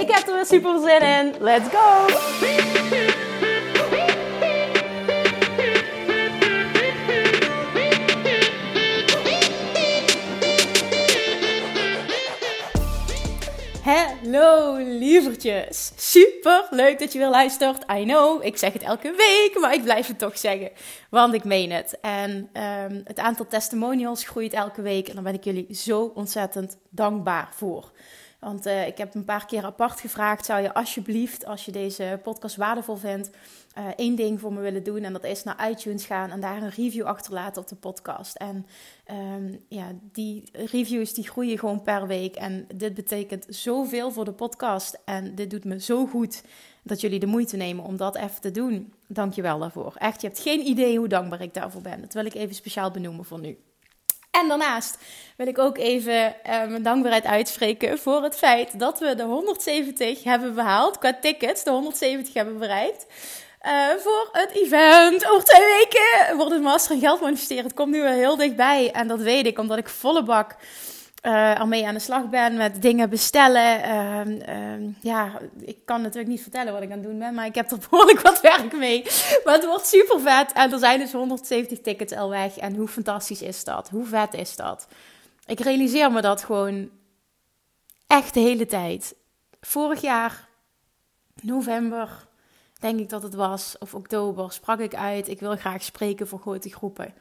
Ik heb er weer super zin in. Let's go! Hallo lievertjes. Super leuk dat je weer luistert. I know, ik zeg het elke week, maar ik blijf het toch zeggen. Want ik meen het. En um, het aantal testimonials groeit elke week. En daar ben ik jullie zo ontzettend dankbaar voor. Want uh, ik heb een paar keer apart gevraagd: zou je alsjeblieft, als je deze podcast waardevol vindt, uh, één ding voor me willen doen? En dat is naar iTunes gaan en daar een review achterlaten op de podcast. En um, ja, die reviews die groeien gewoon per week. En dit betekent zoveel voor de podcast. En dit doet me zo goed dat jullie de moeite nemen om dat even te doen. Dank je wel daarvoor. Echt, je hebt geen idee hoe dankbaar ik daarvoor ben. Dat wil ik even speciaal benoemen voor nu. En daarnaast wil ik ook even uh, mijn dankbaarheid uitspreken voor het feit dat we de 170 hebben behaald. Qua tickets, de 170 hebben bereikt. Uh, voor het event. Over twee weken wordt het Master in Geld manifesteren. Het komt nu wel heel dichtbij. En dat weet ik, omdat ik volle bak uh, al mee aan de slag ben met dingen bestellen. Uh, uh, ja, ik kan natuurlijk niet vertellen wat ik aan het doen ben, maar ik heb er behoorlijk wat werk mee. Maar het wordt super vet en er zijn dus 170 tickets al weg. En hoe fantastisch is dat? Hoe vet is dat? Ik realiseer me dat gewoon echt de hele tijd. Vorig jaar, november, denk ik dat het was, of oktober, sprak ik uit: ik wil graag spreken voor grote groepen.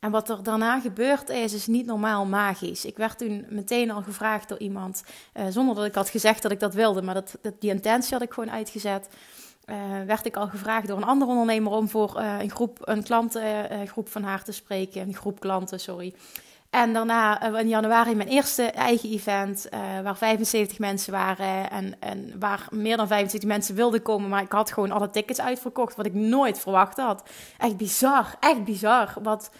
En wat er daarna gebeurd is, is niet normaal magisch. Ik werd toen meteen al gevraagd door iemand, uh, zonder dat ik had gezegd dat ik dat wilde, maar dat, die intentie had ik gewoon uitgezet. Uh, werd ik al gevraagd door een andere ondernemer om voor uh, een groep, een klantengroep van haar te spreken, een groep klanten, sorry. En daarna in januari mijn eerste eigen event, waar 75 mensen waren en, en waar meer dan 75 mensen wilden komen, maar ik had gewoon alle tickets uitverkocht, wat ik nooit verwacht had. Echt bizar, echt bizar. Wat,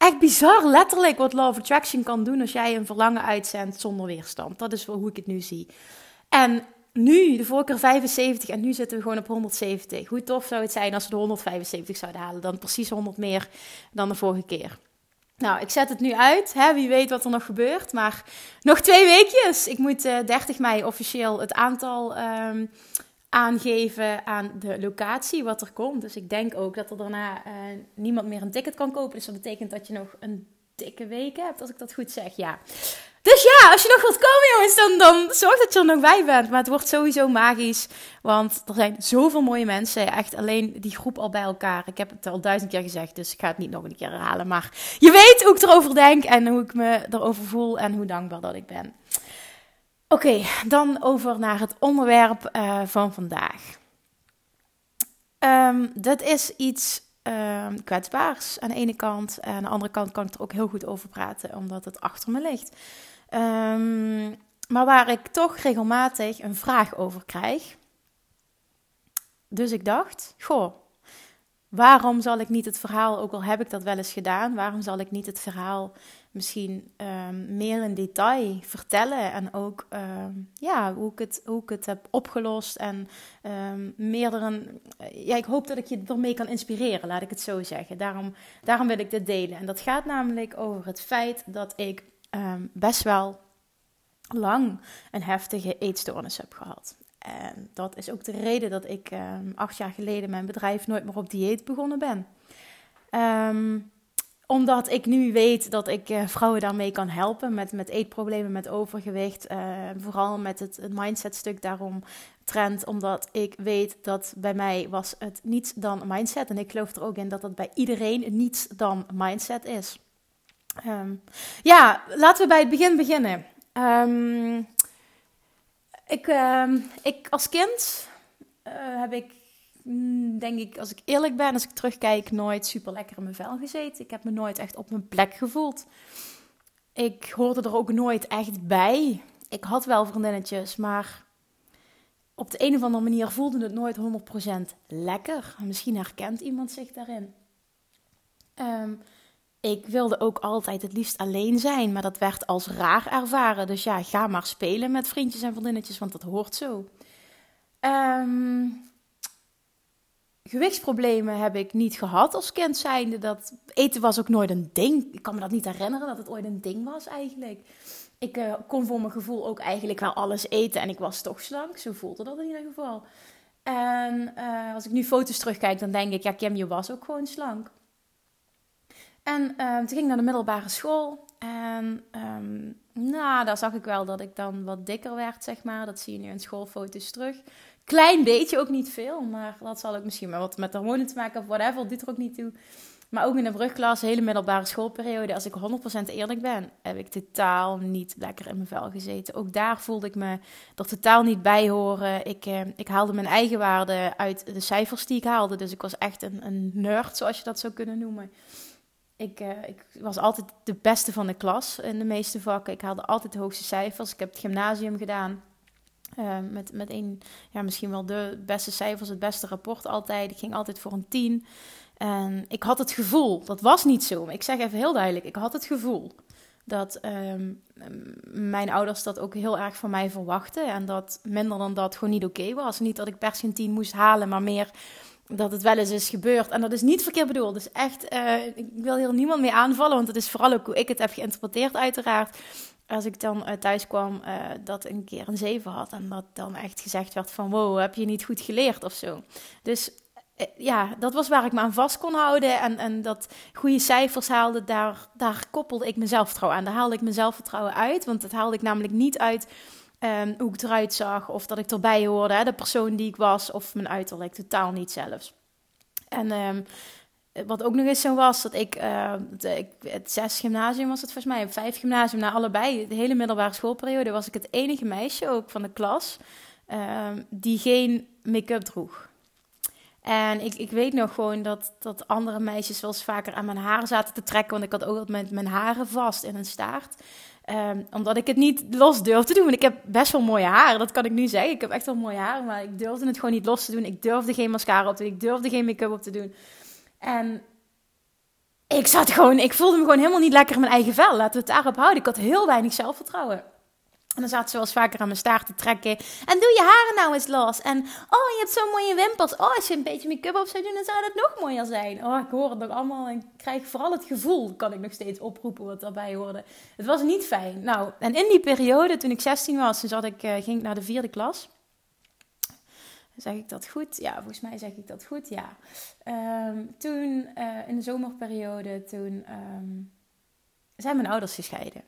echt bizar, letterlijk, wat of Attraction kan doen als jij een verlangen uitzendt zonder weerstand. Dat is hoe ik het nu zie. En nu, de vorige keer 75 en nu zitten we gewoon op 170. Hoe tof zou het zijn als we de 175 zouden halen? Dan precies 100 meer dan de vorige keer. Nou, ik zet het nu uit. Hè? Wie weet wat er nog gebeurt. Maar nog twee weekjes. Ik moet uh, eh, 30 mei officieel het aantal um, aangeven aan de locatie wat er komt. Dus ik denk ook dat er daarna uh, niemand meer een ticket kan kopen. Dus dat betekent dat je nog een dikke week hebt, als ik dat goed zeg. Ja. Dus ja, als je nog wilt komen, jongens, dan, dan zorg dat je er nog bij bent. Maar het wordt sowieso magisch. Want er zijn zoveel mooie mensen. Echt alleen die groep al bij elkaar. Ik heb het al duizend keer gezegd, dus ik ga het niet nog een keer herhalen. Maar je weet hoe ik erover denk en hoe ik me erover voel en hoe dankbaar dat ik ben. Oké, dan over naar het onderwerp uh, van vandaag. Um, dat is iets um, kwetsbaars aan de ene kant. En aan de andere kant kan ik er ook heel goed over praten, omdat het achter me ligt. Um, maar waar ik toch regelmatig een vraag over krijg. Dus ik dacht, goh, waarom zal ik niet het verhaal, ook al heb ik dat wel eens gedaan, waarom zal ik niet het verhaal misschien um, meer in detail vertellen. En ook um, ja, hoe, ik het, hoe ik het heb opgelost. En um, meerdere. Ja, ik hoop dat ik je ermee kan inspireren, laat ik het zo zeggen. Daarom, daarom wil ik dit delen. En dat gaat namelijk over het feit dat ik best wel lang een heftige eetstoornis heb gehad. En dat is ook de reden dat ik acht jaar geleden mijn bedrijf nooit meer op dieet begonnen ben. Omdat ik nu weet dat ik uh, vrouwen daarmee kan helpen met, met eetproblemen, met overgewicht. Uh, vooral met het, het mindset-stuk daarom trend. Omdat ik weet dat bij mij was het niets dan mindset. En ik geloof er ook in dat dat bij iedereen niets dan mindset is. Um, ja, laten we bij het begin beginnen. Um, ik, um, ik als kind uh, heb ik denk ik, als ik eerlijk ben, als ik terugkijk, nooit super lekker in mijn vel gezeten. Ik heb me nooit echt op mijn plek gevoeld. Ik hoorde er ook nooit echt bij. Ik had wel vriendinnetjes, maar op de een of andere manier voelde het nooit 100% lekker. Misschien herkent iemand zich daarin. Um, ik wilde ook altijd het liefst alleen zijn, maar dat werd als raar ervaren. Dus ja, ga maar spelen met vriendjes en vriendinnetjes, want dat hoort zo. Um, gewichtsproblemen heb ik niet gehad als kind zijnde. Dat eten was ook nooit een ding. Ik kan me dat niet herinneren dat het ooit een ding was eigenlijk. Ik uh, kon voor mijn gevoel ook eigenlijk wel alles eten en ik was toch slank. Zo voelde dat in ieder geval. En uh, als ik nu foto's terugkijk, dan denk ik, ja, Kim, je was ook gewoon slank. En uh, toen ging ik naar de middelbare school. En um, nou, daar zag ik wel dat ik dan wat dikker werd, zeg maar. Dat zie je nu in schoolfoto's terug. Klein beetje, ook niet veel. Maar dat zal ook misschien wel wat met hormonen te maken of whatever. Dit er ook niet toe. Maar ook in de brugklas, hele middelbare schoolperiode, als ik 100% eerlijk ben, heb ik totaal niet lekker in mijn vel gezeten. Ook daar voelde ik me er totaal niet bij horen. Ik, eh, ik haalde mijn eigen waarde uit de cijfers die ik haalde. Dus ik was echt een, een nerd, zoals je dat zou kunnen noemen. Ik, uh, ik, was altijd de beste van de klas in de meeste vakken. Ik haalde altijd de hoogste cijfers. Ik heb het gymnasium gedaan. Uh, met, met een, ja, misschien wel de beste cijfers, het beste rapport altijd. Ik ging altijd voor een 10. En ik had het gevoel, dat was niet zo. Maar ik zeg even heel duidelijk, ik had het gevoel dat um, mijn ouders dat ook heel erg van mij verwachten. En dat minder dan dat gewoon niet oké was. Niet dat ik per se een 10 moest halen, maar meer dat het wel eens is gebeurd. En dat is niet verkeerd bedoeld. Dus echt, uh, ik wil hier niemand mee aanvallen, want het is vooral ook hoe ik het heb geïnterpreteerd, uiteraard. Als ik dan thuis kwam, uh, dat een keer een 7 had. En dat dan echt gezegd werd van, wow, heb je niet goed geleerd of zo. Dus ja, dat was waar ik me aan vast kon houden. En, en dat goede cijfers haalde, daar, daar koppelde ik mezelf vertrouwen aan. Daar haalde ik mezelf vertrouwen uit. Want dat haalde ik namelijk niet uit um, hoe ik eruit zag. Of dat ik erbij hoorde, hè, de persoon die ik was. Of mijn uiterlijk, totaal niet zelfs. En um, wat ook nog eens zo was, dat ik, het zes gymnasium was het volgens mij, vijf gymnasium, na allebei, de hele middelbare schoolperiode, was ik het enige meisje ook van de klas um, die geen make-up droeg. En ik, ik weet nog gewoon dat, dat andere meisjes wel eens vaker aan mijn haren zaten te trekken. Want ik had ook altijd mijn, mijn haren vast in een staart. Um, omdat ik het niet los durfde doen. Want ik heb best wel mooie haren, dat kan ik nu zeggen. Ik heb echt wel mooie haren, maar ik durfde het gewoon niet los te doen. Ik durfde geen mascara op te doen. Ik durfde geen make-up op te doen. En ik zat gewoon, ik voelde me gewoon helemaal niet lekker in mijn eigen vel. Laten we het daarop houden. Ik had heel weinig zelfvertrouwen. En dan zaten ze wel eens vaker aan mijn staart te trekken. En doe je haren nou eens los. En oh, je hebt zo'n mooie wimpers. Oh, als je een beetje make-up op zou doen, dan zou dat nog mooier zijn. Oh, ik hoor het nog allemaal en ik krijg vooral het gevoel, kan ik nog steeds oproepen wat daarbij hoorde. Het was niet fijn. Nou, en in die periode, toen ik 16 was, toen zat ik, uh, ging ik naar de vierde klas. Zeg ik dat goed? Ja, volgens mij zeg ik dat goed, ja. Um, toen, uh, in de zomerperiode, toen um, zijn mijn ouders gescheiden.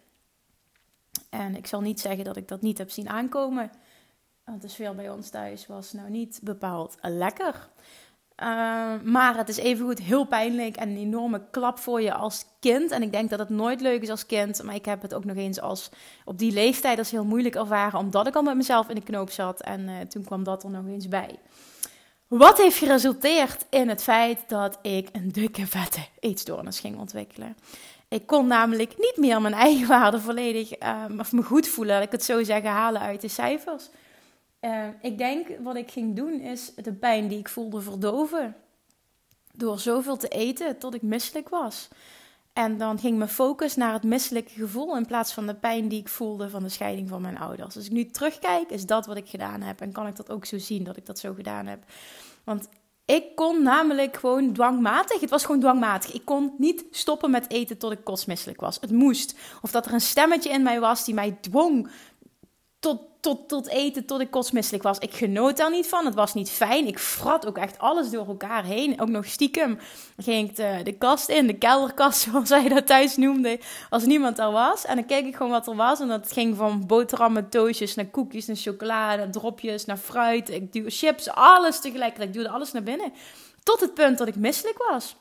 En ik zal niet zeggen dat ik dat niet heb zien aankomen. Want de sfeer bij ons thuis was nou niet bepaald lekker. Uh, maar het is evengoed heel pijnlijk en een enorme klap voor je als kind. En ik denk dat het nooit leuk is als kind. Maar ik heb het ook nog eens als op die leeftijd als heel moeilijk ervaren. Omdat ik al met mezelf in de knoop zat. En uh, toen kwam dat er nog eens bij. Wat heeft geresulteerd in het feit dat ik een dikke vette eetstoornis ging ontwikkelen. Ik kon namelijk niet meer mijn eigen waarde volledig, um, of me goed voelen, laat ik het zo zeggen, halen uit de cijfers. Uh, ik denk wat ik ging doen is de pijn die ik voelde verdoven. Door zoveel te eten tot ik misselijk was. En dan ging mijn focus naar het misselijke gevoel in plaats van de pijn die ik voelde van de scheiding van mijn ouders. Als ik nu terugkijk, is dat wat ik gedaan heb. En kan ik dat ook zo zien dat ik dat zo gedaan heb. Want ik kon namelijk gewoon dwangmatig, het was gewoon dwangmatig. Ik kon niet stoppen met eten tot ik kostmisselijk was. Het moest. Of dat er een stemmetje in mij was die mij dwong tot, tot, tot eten tot ik kotsmisselijk was. Ik genoot daar niet van. Het was niet fijn. Ik frat ook echt alles door elkaar heen. Ook nog stiekem ging ik de, kast in, de kelderkast, zoals zij dat thuis noemde, als niemand er was. En dan keek ik gewoon wat er was. En dat ging van boterhammen, toastjes, naar koekjes, naar chocolade, dropjes, naar fruit. Ik duwde chips, alles tegelijk. Ik duwde alles naar binnen. Tot het punt dat ik misselijk was.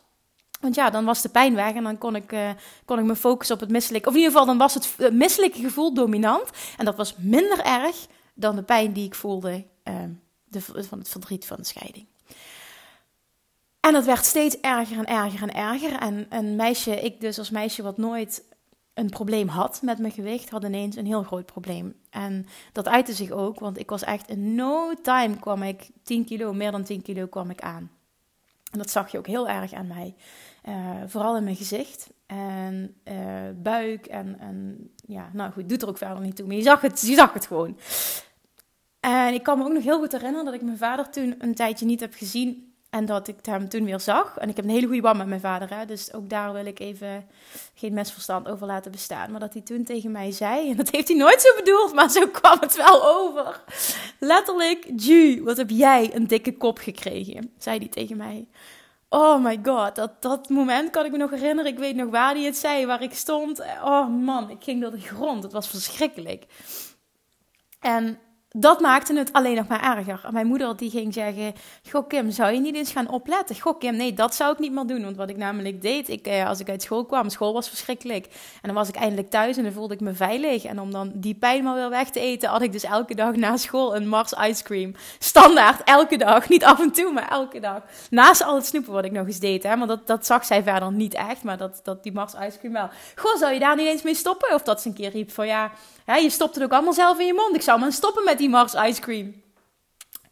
Want ja, dan was de pijn weg en dan kon ik, uh, kon ik me focussen op het misselijke. Of in ieder geval, dan was het misselijke gevoel dominant. En dat was minder erg dan de pijn die ik voelde uh, de, van het verdriet van de scheiding. En dat werd steeds erger en erger en erger. En een meisje, ik dus als meisje wat nooit een probleem had met mijn gewicht, had ineens een heel groot probleem. En dat uitte zich ook, want ik was echt in no time kwam ik 10 kilo, meer dan 10 kilo kwam ik aan. En dat zag je ook heel erg aan mij. Uh, vooral in mijn gezicht en uh, buik en, en ja, nou goed, doet er ook verder niet toe. Maar je zag het, je zag het gewoon. En ik kan me ook nog heel goed herinneren dat ik mijn vader toen een tijdje niet heb gezien. En dat ik hem toen weer zag. En ik heb een hele goede band met mijn vader. Hè? Dus ook daar wil ik even geen misverstand over laten bestaan. Maar dat hij toen tegen mij zei. En dat heeft hij nooit zo bedoeld. Maar zo kwam het wel over. Letterlijk. Ju, wat heb jij een dikke kop gekregen? Zei hij tegen mij. Oh my god, dat, dat moment kan ik me nog herinneren. Ik weet nog waar hij het zei, waar ik stond. Oh man, ik ging door de grond. Het was verschrikkelijk. En dat maakte het alleen nog maar erger. Mijn moeder die ging zeggen, goh Kim, zou je niet eens gaan opletten? Goh Kim, nee, dat zou ik niet meer doen. Want wat ik namelijk deed, ik, eh, als ik uit school kwam, school was verschrikkelijk. En dan was ik eindelijk thuis en dan voelde ik me veilig. En om dan die pijn maar weer weg te eten, had ik dus elke dag na school een Mars ice cream. Standaard, elke dag. Niet af en toe, maar elke dag. Naast al het snoepen wat ik nog eens deed. Hè? Maar dat, dat zag zij verder niet echt, maar dat, dat die Mars ice cream wel. Goh, zou je daar niet eens mee stoppen? Of dat ze een keer riep van ja ja, je stopt het ook allemaal zelf in je mond. Ik zou maar stoppen met die Mars ice cream.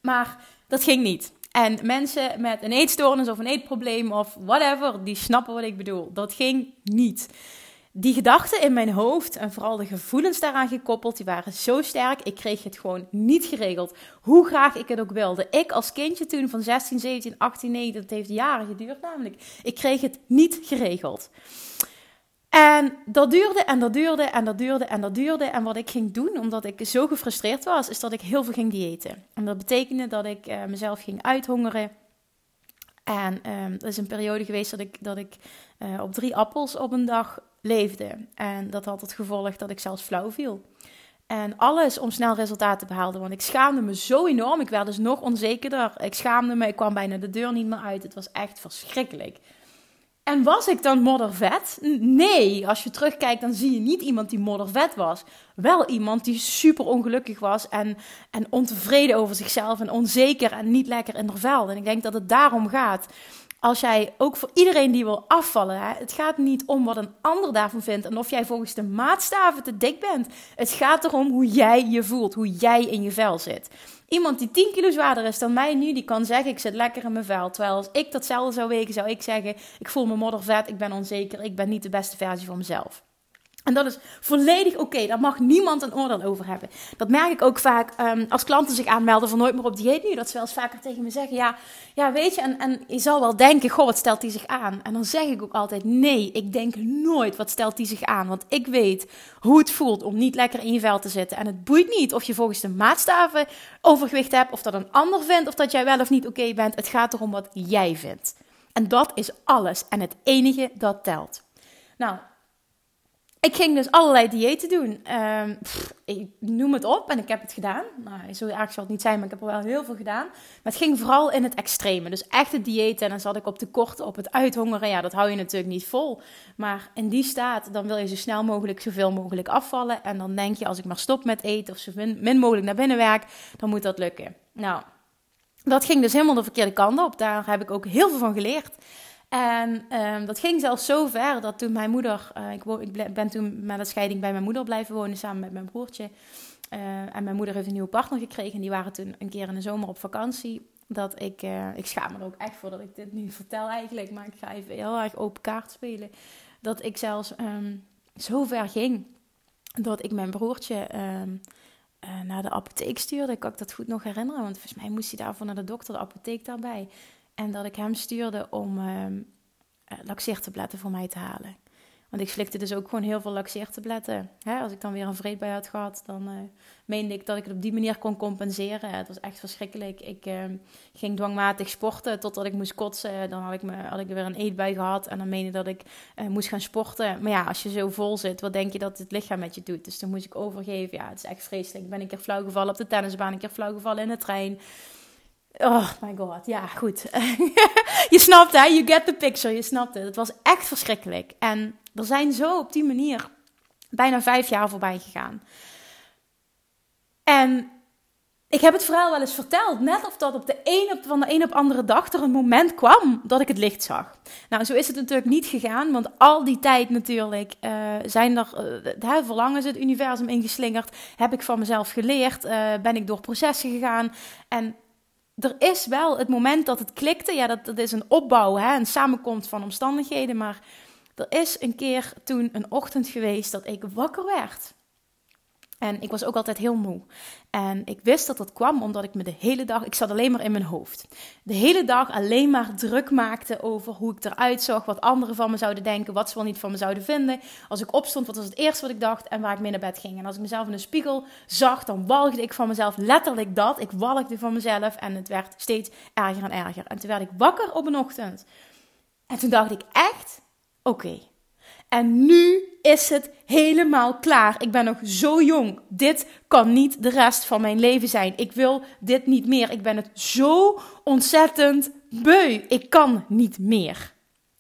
Maar dat ging niet. En mensen met een eetstoornis of een eetprobleem of whatever, die snappen wat ik bedoel. Dat ging niet. Die gedachten in mijn hoofd en vooral de gevoelens daaraan gekoppeld, die waren zo sterk. Ik kreeg het gewoon niet geregeld. Hoe graag ik het ook wilde. Ik als kindje toen van 16, 17, 18, 19, dat heeft jaren geduurd namelijk. Ik kreeg het niet geregeld. En dat duurde en dat duurde en dat duurde en dat duurde. En wat ik ging doen, omdat ik zo gefrustreerd was, is dat ik heel veel ging diëten. En dat betekende dat ik uh, mezelf ging uithongeren. En um, er is een periode geweest dat ik, dat ik uh, op drie appels op een dag leefde. En dat had het gevolg dat ik zelfs flauw viel. En alles om snel resultaten te behalen. Want ik schaamde me zo enorm. Ik werd dus nog onzekerder. Ik schaamde me. Ik kwam bijna de deur niet meer uit. Het was echt verschrikkelijk. En was ik dan moddervet? Nee, als je terugkijkt, dan zie je niet iemand die moddervet was. Wel iemand die super ongelukkig was en, en ontevreden over zichzelf en onzeker en niet lekker in de vel. En ik denk dat het daarom gaat. Als jij ook voor iedereen die wil afvallen, hè, het gaat niet om wat een ander daarvan vindt en of jij volgens de maatstaven te dik bent. Het gaat erom hoe jij je voelt, hoe jij in je vel zit. Iemand die 10 kilo zwaarder is dan mij nu, die kan zeggen: Ik zit lekker in mijn vel. Terwijl als ik datzelfde zou wegen, zou ik zeggen: Ik voel me moddervet, ik ben onzeker, ik ben niet de beste versie van mezelf. En dat is volledig oké. Daar mag niemand een oordeel over hebben. Dat merk ik ook vaak um, als klanten zich aanmelden van nooit meer op dieet nu. Dat ze wel eens vaker tegen me zeggen: Ja, ja weet je, en, en je zal wel denken: Goh, wat stelt hij zich aan? En dan zeg ik ook altijd: Nee, ik denk nooit wat stelt hij zich aan. Want ik weet hoe het voelt om niet lekker in je vel te zitten. En het boeit niet of je volgens de maatstaven overgewicht hebt, of dat een ander vindt, of dat jij wel of niet oké bent. Het gaat erom wat jij vindt. En dat is alles. En het enige dat telt. Nou, ik ging dus allerlei diëten doen. Um, ik noem het op en ik heb het gedaan. Nou, zo erg zal het niet zijn, maar ik heb er wel heel veel gedaan. Maar het ging vooral in het extreme. Dus echte diëten. En dan zat ik op de korte, op het uithongeren. Ja, dat hou je natuurlijk niet vol. Maar in die staat, dan wil je zo snel mogelijk zoveel mogelijk afvallen. En dan denk je, als ik maar stop met eten of zo min, min mogelijk naar binnen werk, dan moet dat lukken. Nou, dat ging dus helemaal de verkeerde kant op. Daar heb ik ook heel veel van geleerd. En um, dat ging zelfs zo ver dat toen mijn moeder, uh, ik, ik, ben toen met de scheiding bij mijn moeder blijven wonen samen met mijn broertje. Uh, en mijn moeder heeft een nieuwe partner gekregen en die waren toen een keer in de zomer op vakantie. Dat ik, uh, ik schaam me er ook echt voor dat ik dit nu vertel eigenlijk, maar ik ga even heel erg open kaart spelen. Dat ik zelfs um, zo ver ging dat ik mijn broertje um, naar de apotheek stuurde. Ik kan ik dat goed nog herinneren, want volgens mij moest hij daarvoor naar de dokter, de apotheek daarbij. En dat ik hem stuurde om uh, laxeertabletten voor mij te halen. Want ik slikte dus ook gewoon heel veel laxeertabletten. Als ik dan weer een vreedbui had gehad, dan uh, meende ik dat ik het op die manier kon compenseren. Het was echt verschrikkelijk. Ik uh, ging dwangmatig sporten totdat ik moest kotsen. Dan had ik, me, had ik weer een eetbui gehad en dan meende dat ik uh, moest gaan sporten. Maar ja, als je zo vol zit, wat denk je dat het lichaam met je doet? Dus dan moest ik overgeven. Ja, het is echt vreselijk. Ik ben een keer flauw gevallen op de tennisbaan, een keer flauw gevallen in de trein. Oh my god, ja, goed. je snapt hè, you get the picture, je snapt het. Het was echt verschrikkelijk. En er zijn zo op die manier bijna vijf jaar voorbij gegaan. En ik heb het verhaal wel eens verteld. Net of dat op de een van de een op andere dag er een moment kwam dat ik het licht zag. Nou, zo is het natuurlijk niet gegaan. Want al die tijd natuurlijk uh, zijn er uh, verlangens het universum ingeslingerd. Heb ik van mezelf geleerd. Uh, ben ik door processen gegaan. En er is wel het moment dat het klikte. Ja, dat, dat is een opbouw, hè, een samenkomst van omstandigheden. Maar er is een keer toen een ochtend geweest dat ik wakker werd. En ik was ook altijd heel moe. En ik wist dat dat kwam omdat ik me de hele dag, ik zat alleen maar in mijn hoofd. De hele dag alleen maar druk maakte over hoe ik eruit zag, wat anderen van me zouden denken, wat ze wel niet van me zouden vinden. Als ik opstond, wat was het eerste wat ik dacht en waar ik mee naar bed ging. En als ik mezelf in de spiegel zag, dan walgde ik van mezelf. Letterlijk dat. Ik walgde van mezelf en het werd steeds erger en erger. En toen werd ik wakker op een ochtend. En toen dacht ik echt, oké. En nu is het helemaal klaar. Ik ben nog zo jong. Dit kan niet de rest van mijn leven zijn. Ik wil dit niet meer. Ik ben het zo ontzettend beu. Ik kan niet meer.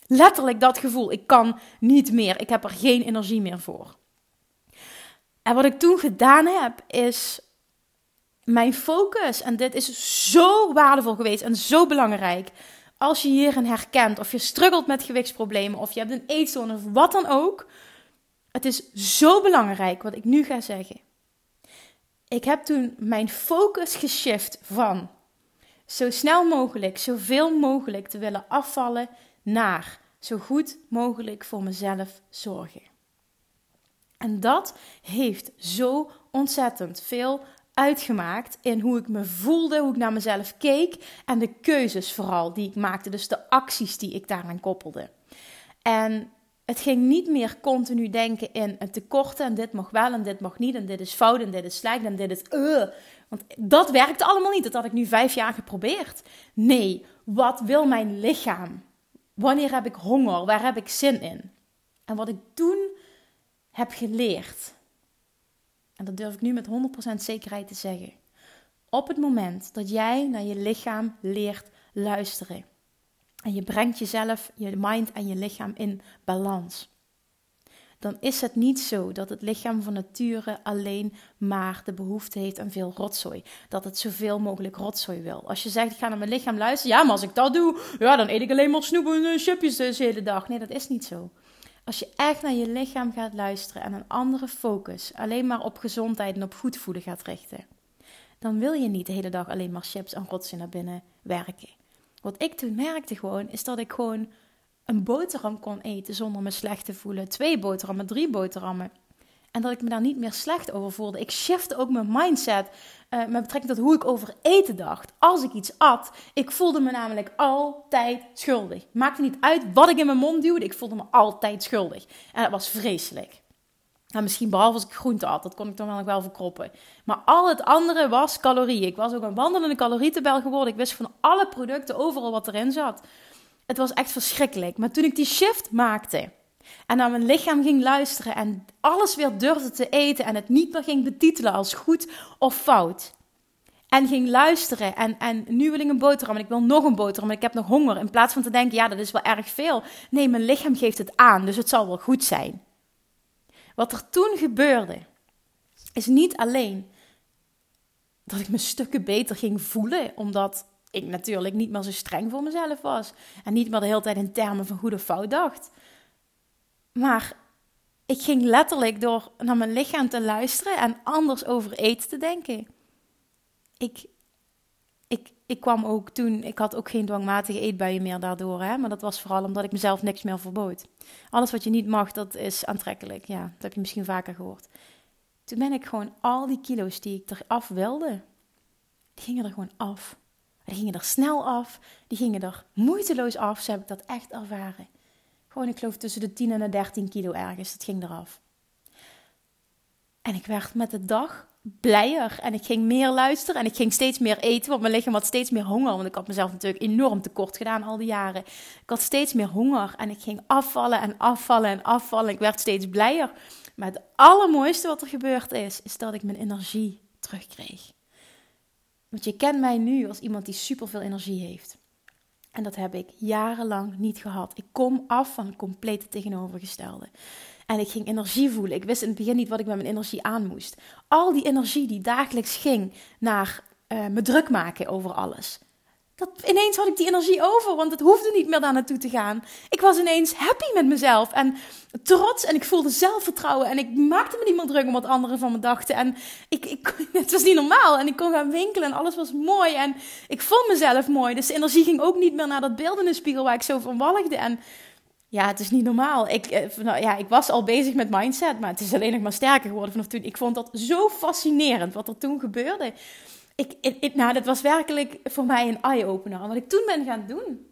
Letterlijk dat gevoel. Ik kan niet meer. Ik heb er geen energie meer voor. En wat ik toen gedaan heb, is mijn focus. En dit is zo waardevol geweest en zo belangrijk als je hierin herkent, of je struggelt met gewichtsproblemen, of je hebt een eetstoornis, of wat dan ook. Het is zo belangrijk wat ik nu ga zeggen. Ik heb toen mijn focus geshift van zo snel mogelijk, zoveel mogelijk te willen afvallen, naar zo goed mogelijk voor mezelf zorgen. En dat heeft zo ontzettend veel uitgemaakt in hoe ik me voelde, hoe ik naar mezelf keek en de keuzes vooral die ik maakte, dus de acties die ik daaraan koppelde. En het ging niet meer continu denken in een tekorten en dit mag wel en dit mag niet en dit is fout en dit is slecht en dit is uh. Want dat werkte allemaal niet. Dat had ik nu vijf jaar geprobeerd. Nee, wat wil mijn lichaam? Wanneer heb ik honger? Waar heb ik zin in? En wat ik toen heb geleerd, en dat durf ik nu met 100% zekerheid te zeggen. Op het moment dat jij naar je lichaam leert luisteren. En je brengt jezelf, je mind en je lichaam in balans. Dan is het niet zo dat het lichaam van nature alleen maar de behoefte heeft aan veel rotzooi. Dat het zoveel mogelijk rotzooi wil. Als je zegt, ik ga naar mijn lichaam luisteren. Ja, maar als ik dat doe, ja, dan eet ik alleen maar snoep en chipjes de hele dag. Nee, dat is niet zo. Als je echt naar je lichaam gaat luisteren en een andere focus alleen maar op gezondheid en op goed voelen gaat richten, dan wil je niet de hele dag alleen maar chips en rotsen naar binnen werken. Wat ik toen merkte gewoon, is dat ik gewoon een boterham kon eten zonder me slecht te voelen. Twee boterhammen, drie boterhammen. En dat ik me daar niet meer slecht over voelde. Ik shifte ook mijn mindset uh, met betrekking tot hoe ik over eten dacht. Als ik iets at, ik voelde me namelijk altijd schuldig. Maakte niet uit wat ik in mijn mond duwde, ik voelde me altijd schuldig. En dat was vreselijk. Nou, misschien behalve als ik groente at, dat kon ik dan wel nog wel verkroppen. Maar al het andere was calorieën. Ik was ook een wandelende calorietabel geworden. Ik wist van alle producten overal wat erin zat. Het was echt verschrikkelijk. Maar toen ik die shift maakte en naar mijn lichaam ging luisteren en alles weer durfde te eten en het niet meer ging betitelen als goed of fout. En ging luisteren en, en nu wil ik een boterham en ik wil nog een boterham en ik heb nog honger. In plaats van te denken, ja dat is wel erg veel. Nee, mijn lichaam geeft het aan, dus het zal wel goed zijn. Wat er toen gebeurde, is niet alleen dat ik me stukken beter ging voelen, omdat ik natuurlijk niet meer zo streng voor mezelf was. En niet meer de hele tijd in termen van goed of fout dacht. Maar ik ging letterlijk door naar mijn lichaam te luisteren en anders over eten te denken. Ik, ik, ik kwam ook toen, ik had ook geen dwangmatige eetbuien meer daardoor, hè, maar dat was vooral omdat ik mezelf niks meer verbood. Alles wat je niet mag, dat is aantrekkelijk. Ja, dat heb je misschien vaker gehoord. Toen ben ik gewoon al die kilo's die ik eraf wilde, die gingen er gewoon af. Die gingen er snel af, die gingen er moeiteloos af, zo heb ik dat echt ervaren. Gewoon, ik geloof tussen de 10 en de 13 kilo ergens. Het ging eraf. En ik werd met de dag blijer. En ik ging meer luisteren. En ik ging steeds meer eten. Want mijn lichaam had steeds meer honger. Want ik had mezelf natuurlijk enorm tekort gedaan al die jaren. Ik had steeds meer honger. En ik ging afvallen en afvallen en afvallen. Ik werd steeds blijer. Maar het allermooiste wat er gebeurd is, is dat ik mijn energie terugkreeg. Want je kent mij nu als iemand die superveel energie heeft. En dat heb ik jarenlang niet gehad. Ik kom af van het complete tegenovergestelde. En ik ging energie voelen. Ik wist in het begin niet wat ik met mijn energie aan moest. Al die energie die dagelijks ging naar uh, me druk maken over alles. Dat, ineens had ik die energie over, want het hoefde niet meer daar naartoe te gaan. Ik was ineens happy met mezelf en trots en ik voelde zelfvertrouwen. En ik maakte me niet meer druk om wat anderen van me dachten. En ik, ik, het was niet normaal. En ik kon gaan winkelen en alles was mooi. En ik vond mezelf mooi. Dus de energie ging ook niet meer naar dat beeld in de spiegel waar ik zo van walgde. En ja, het is niet normaal. Ik, eh, nou, ja, ik was al bezig met mindset, maar het is alleen nog maar sterker geworden vanaf toen. Ik vond dat zo fascinerend wat er toen gebeurde. Ik, nou, dat was werkelijk voor mij een eye-opener. En wat ik toen ben gaan doen,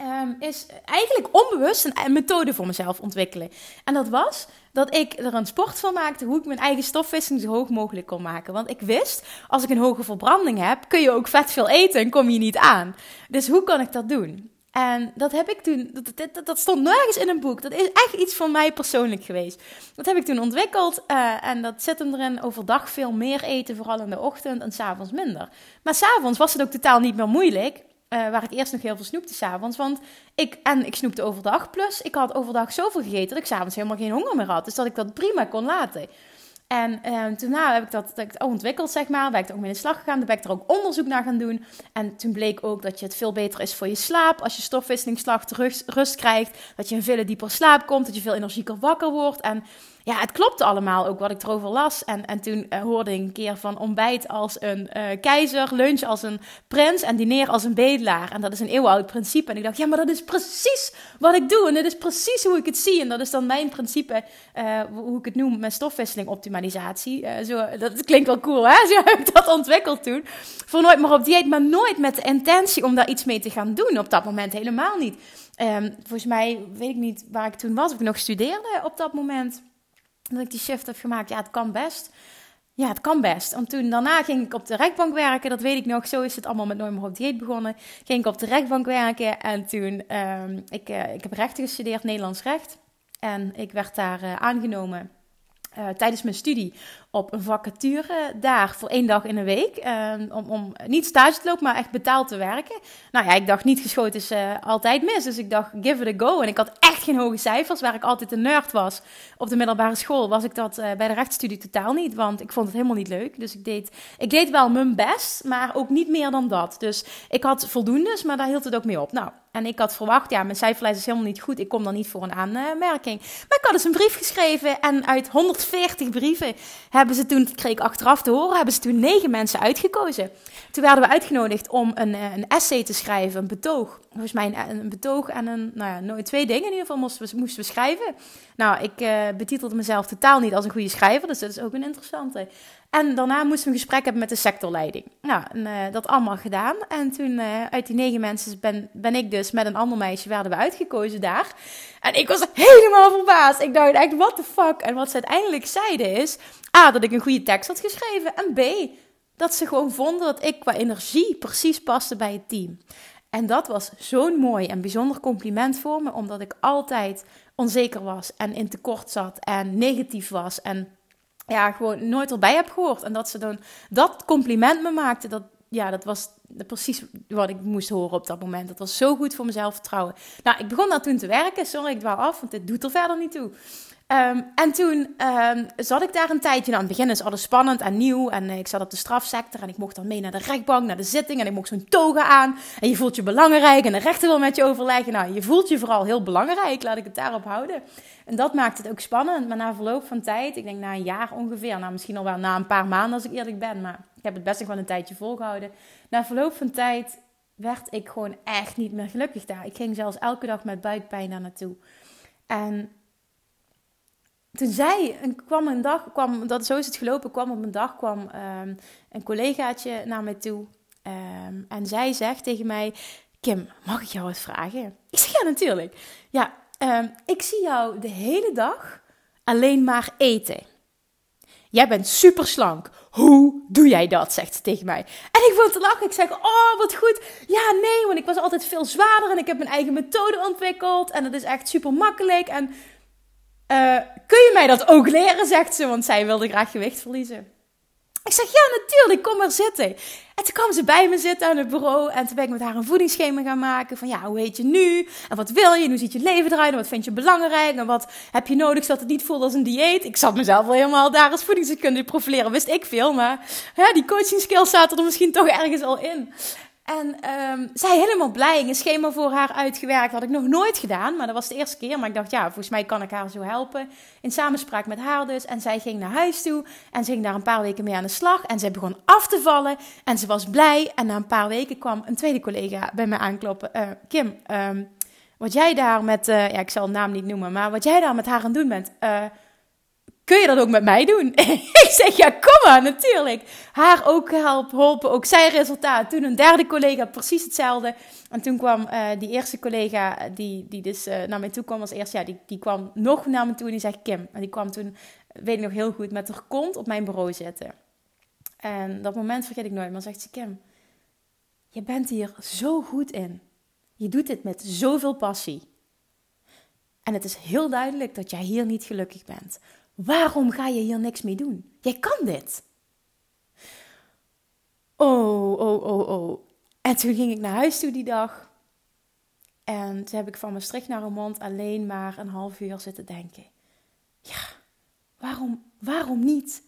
um, is eigenlijk onbewust een, methode voor mezelf ontwikkelen. En dat was dat ik er een sport van maakte hoe ik mijn eigen stofwisseling zo hoog mogelijk kon maken. Want ik wist, als ik een hoge verbranding heb, kun je ook vet veel eten en kom je niet aan. Dus hoe kan ik dat doen? En dat heb ik toen, dat, dat, stond nergens in een boek. Dat is echt iets van mij persoonlijk geweest. Dat heb ik toen ontwikkeld uh, en dat zit hem erin overdag veel meer eten, vooral in de ochtend en s'avonds minder. Maar s'avonds was het ook totaal niet meer moeilijk. Uh, waar ik eerst nog heel veel snoepte s'avonds. Want ik, en ik snoepte overdag. Plus, ik had overdag zoveel gegeten dat ik s'avonds helemaal geen honger meer had. Dus dat ik dat prima kon laten. En uh, toen nou, heb ik dat, dat ontwikkeld, zeg maar. Ben ik er ook mee in de slag gegaan. Toen ben ik er ook onderzoek naar gaan doen. En toen bleek ook dat je het veel beter is voor je slaap. Als je stofwisselingsslag rust, rust krijgt. Dat je een veel dieper slaap komt. Dat je veel energieker wakker wordt. En ja, het klopte allemaal ook wat ik erover las. En, en toen uh, hoorde ik een keer van ontbijt als een uh, keizer, lunch als een prins en diner als een bedelaar. En dat is een eeuwenoud principe. En ik dacht, ja, maar dat is precies wat ik doe. En dat is precies hoe ik het zie. En dat is dan mijn principe, uh, hoe ik het noem, mijn stofwisseling optimalisatie. zo, dat klinkt wel cool, hè? Zo heb ik dat ontwikkeld toen. Voor nooit meer op dieet, maar nooit met de intentie om daar iets mee te gaan doen. Op dat moment helemaal niet. Um, volgens mij, weet ik niet waar ik toen was, of ik nog studeerde op dat moment dat ik die shift heb gemaakt. Ja, het kan best. Ja, het kan best. Want toen daarna ging ik op de rechtbank werken. Dat weet ik nog. Zo is het allemaal met Nooit meer op dieet begonnen. Ging ik op de rechtbank werken. En toen, uh, ik, uh, ik heb rechten gestudeerd, Nederlands recht. En ik werd daar uh, aangenomen uh, tijdens mijn studie op een vacature daar voor één dag in een week. Uh, om, om niet stage te lopen, maar echt betaald te werken. Nou ja, ik dacht niet geschoten is uh, altijd mis. Dus ik dacht, give it a go. En ik had echt geen hoge cijfers. Waar ik altijd een nerd was op de middelbare school, was ik dat bij de rechtsstudie totaal niet. Want ik vond het helemaal niet leuk. Dus ik deed, ik deed wel mijn best, maar ook niet meer dan dat. Dus ik had voldoendes, maar daar hield het ook mee op. Nou, en ik had verwacht, ja, mijn cijferlijst is helemaal niet goed. Ik kom dan niet voor een aanmerking. Maar ik had dus een brief geschreven. En uit 140 brieven hebben ze toen, kreeg ik achteraf te horen, hebben ze toen negen mensen uitgekozen. Toen werden we uitgenodigd om een, eh, een essay te schrijven, een betoog. Volgens mij een, een betoog en een, nou ja, twee dingen in ieder geval moesten we, moesten we schrijven. Nou, ik uh, betitelde mezelf totaal niet als een goede schrijver, dus dat is ook een interessante. En daarna moesten we een gesprek hebben met de sectorleiding. Nou, en, uh, dat allemaal gedaan. En toen uh, uit die negen mensen ben, ben ik dus met een ander meisje werden we uitgekozen daar. En ik was helemaal verbaasd. Ik dacht echt, what the fuck? En wat ze uiteindelijk zeiden is... A, dat ik een goede tekst had geschreven. En B, dat ze gewoon vonden dat ik qua energie precies paste bij het team. En dat was zo'n mooi en bijzonder compliment voor me, omdat ik altijd onzeker was en in tekort zat en negatief was en ja, gewoon nooit erbij heb gehoord. En dat ze dan dat compliment me maakte, dat, ja, dat was precies wat ik moest horen op dat moment. Dat was zo goed voor mezelf vertrouwen. Nou, ik begon daar toen te werken. Sorry, ik dwaal af, want dit doet er verder niet toe. Um, en toen um, zat ik daar een tijdje. Nou, aan het begin is alles spannend en nieuw. En uh, ik zat op de strafsector en ik mocht dan mee naar de rechtbank, naar de zitting. En ik mocht zo'n toga aan. En je voelt je belangrijk en de rechter wil met je overleggen. Nou, je voelt je vooral heel belangrijk, laat ik het daarop houden. En dat maakt het ook spannend. Maar na verloop van tijd, ik denk na een jaar ongeveer, nou misschien al wel na een paar maanden als ik eerlijk ben. Maar ik heb het best nog wel een tijdje volgehouden. Na verloop van tijd werd ik gewoon echt niet meer gelukkig daar. Ik ging zelfs elke dag met buikpijn daar naartoe. En toen zei, kwam een dag, kwam, dat, zo is het gelopen, kwam op een dag kwam um, een collegaatje naar mij toe. Um, en zij zegt tegen mij, Kim, mag ik jou wat vragen? Ik zeg, ja, natuurlijk. Ja, um, ik zie jou de hele dag alleen maar eten. Jij bent super slank. Hoe doe jij dat? Zegt ze tegen mij. En ik vond te lachen. Ik zeg: Oh, wat goed. Ja, nee, want ik was altijd veel zwaarder en ik heb mijn eigen methode ontwikkeld. En dat is echt super makkelijk. En uh, kun je mij dat ook leren, zegt ze, want zij wilde graag gewicht verliezen. Ik zeg, ja, natuurlijk, kom maar zitten. En toen kwam ze bij me zitten aan het bureau. En toen ben ik met haar een voedingsschema gaan maken. Van ja, hoe heet je nu? En wat wil je? En hoe ziet je leven eruit? En wat vind je belangrijk? En wat heb je nodig zodat het niet voelt als een dieet? Ik zat mezelf wel helemaal daar als voedingskundige profileren. Wist ik veel, maar ja, die coaching skills zaten er misschien toch ergens al in. En um, zij helemaal blij. Een schema voor haar uitgewerkt. Had ik nog nooit gedaan, maar dat was de eerste keer. Maar ik dacht, ja, volgens mij kan ik haar zo helpen. In samenspraak met haar dus. En zij ging naar huis toe. En ze ging daar een paar weken mee aan de slag. En zij begon af te vallen. En ze was blij. En na een paar weken kwam een tweede collega bij mij aankloppen. Uh, Kim, um, wat jij daar met... Uh, ja, ik zal de naam niet noemen. Maar wat jij daar met haar aan het doen bent... Uh, kun je dat ook met mij doen? ik zeg, ja, kom maar, natuurlijk. Haar ook geholpen, ook zij resultaat. Toen een derde collega, precies hetzelfde. En toen kwam uh, die eerste collega, die, die dus uh, naar mij toe kwam als eerste, ja, die, die kwam nog naar me toe en die zegt, Kim. En die kwam toen, weet ik nog heel goed, met haar kont op mijn bureau zitten. En dat moment vergeet ik nooit, maar zegt ze, Kim, je bent hier zo goed in. Je doet dit met zoveel passie. En het is heel duidelijk dat jij hier niet gelukkig bent. Waarom ga je hier niks mee doen? Jij kan dit. Oh, oh, oh, oh. En toen ging ik naar huis toe die dag. En toen heb ik van Maastricht naar mond alleen maar een half uur zitten denken. Ja, waarom, waarom niet?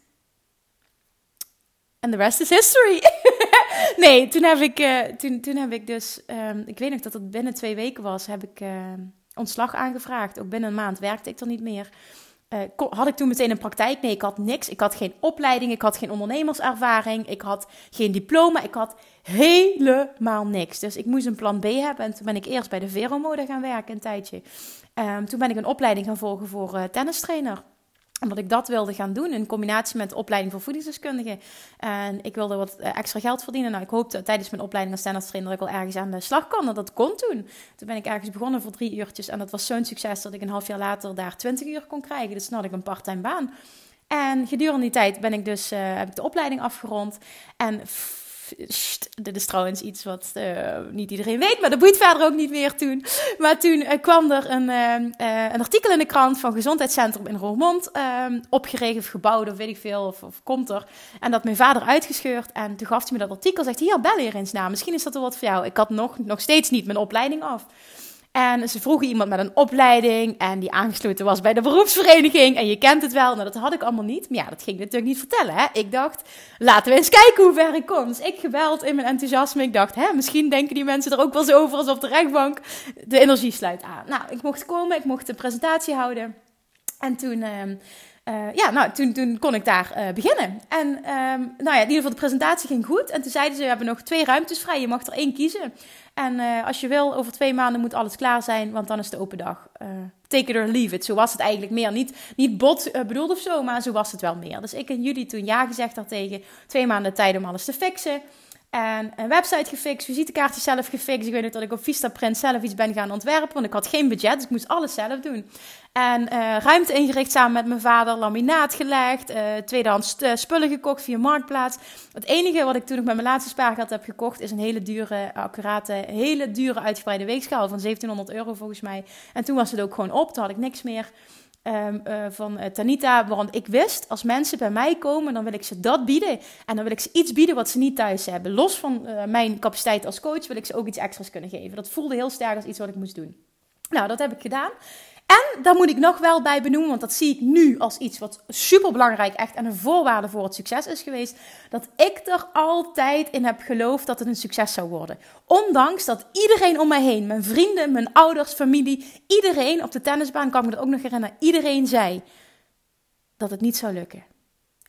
En de rest is history. nee, toen heb ik, uh, toen, toen heb ik dus, um, ik weet nog dat het binnen twee weken was, heb ik uh, ontslag aangevraagd. Ook binnen een maand werkte ik er niet meer. Uh, had ik toen meteen een praktijk? Nee, ik had niks. Ik had geen opleiding, ik had geen ondernemerservaring, ik had geen diploma, ik had helemaal niks. Dus ik moest een plan B hebben en toen ben ik eerst bij de Veromode gaan werken een tijdje. Um, toen ben ik een opleiding gaan volgen voor uh, tennistrainer omdat ik dat wilde gaan doen in combinatie met de opleiding voor voedingsdeskundige. En ik wilde wat eh, extra geld verdienen. Nou, ik hoopte tijdens mijn opleiding als tennistrainer dat ik wel ergens aan de slag kan. En dat kon toen. Toen ben ik ergens begonnen voor drie uurtjes. En dat was zo'n succes dat ik een half jaar later daar twintig uur kon krijgen. Dus had ik een parttime baan. En gedurende die tijd ben ik dus, uh, heb ik de opleiding afgerond. En dit is trouwens iets wat uh, niet iedereen weet, maar dat boeit verder ook niet meer toen. Maar toen uh, kwam er een, uh, een artikel in de krant van Gezondheidscentrum in Roermond, opgeregen of gebouwd of weet ik veel, of, of, komt er. En dat mijn vader uitgescheurd en toen gaf hij me dat artikel, zegt hij, hier, bel hier eens naar, misschien is dat wel wat voor jou. Ik had nog, nog steeds niet mijn opleiding af. En ze vroegen iemand met een opleiding en die aangesloten was bij de beroepsvereniging. En je kent het wel. Nou, dat had ik allemaal niet. Maar ja, dat ging ik natuurlijk niet vertellen. Hè? Ik dacht, laten we eens kijken hoe ver ik kom. Dus ik gebeld in mijn enthousiasme. Ik dacht, hè, misschien denken die mensen er ook wel zo over als op de rechtbank. De energie sluit aan. Nou, ik mocht komen. Ik mocht een presentatie houden. En toen... Uh, uh, ja, nou, toen, toen kon ik daar uh, beginnen. En um, nou ja, in ieder geval de presentatie ging goed. En toen zeiden ze, we hebben nog twee ruimtes vrij, je mag er één kiezen. En uh, als je wil, over twee maanden moet alles klaar zijn, want dan is de open dag. take it or leave it. Zo was het eigenlijk meer. Niet, niet bot bedoeld of zo, maar zo was het wel meer. Dus ik in juli toen ja gezegd daartegen. Twee maanden tijd om alles te fixen. En een website gefixt, visitekaartjes zelf gefixt. Ik weet niet dat ik op Vistaprint zelf iets ben gaan ontwerpen, want ik had geen budget, dus ik moest alles zelf doen. En uh, ruimte ingericht samen met mijn vader, laminaat gelegd, uh, tweedehands uh, spullen gekocht via Marktplaats. Het enige wat ik toen nog met mijn laatste spaargeld heb gekocht, is een hele dure, accurate, hele dure uitgebreide weegschaal van 1700 euro volgens mij. En toen was het ook gewoon op, toen had ik niks meer. Um, uh, van uh, Tanita. Want ik wist, als mensen bij mij komen, dan wil ik ze dat bieden. En dan wil ik ze iets bieden wat ze niet thuis hebben. Los van uh, mijn capaciteit als coach wil ik ze ook iets extra's kunnen geven. Dat voelde heel sterk als iets wat ik moest doen. Nou, dat heb ik gedaan. En daar moet ik nog wel bij benoemen, want dat zie ik nu als iets wat super belangrijk echt en een voorwaarde voor het succes is geweest. Dat ik er altijd in heb geloofd dat het een succes zou worden. Ondanks dat iedereen om mij heen, mijn vrienden, mijn ouders, familie, iedereen op de tennisbaan, kan ik me dat ook nog herinneren, iedereen zei dat het niet zou lukken.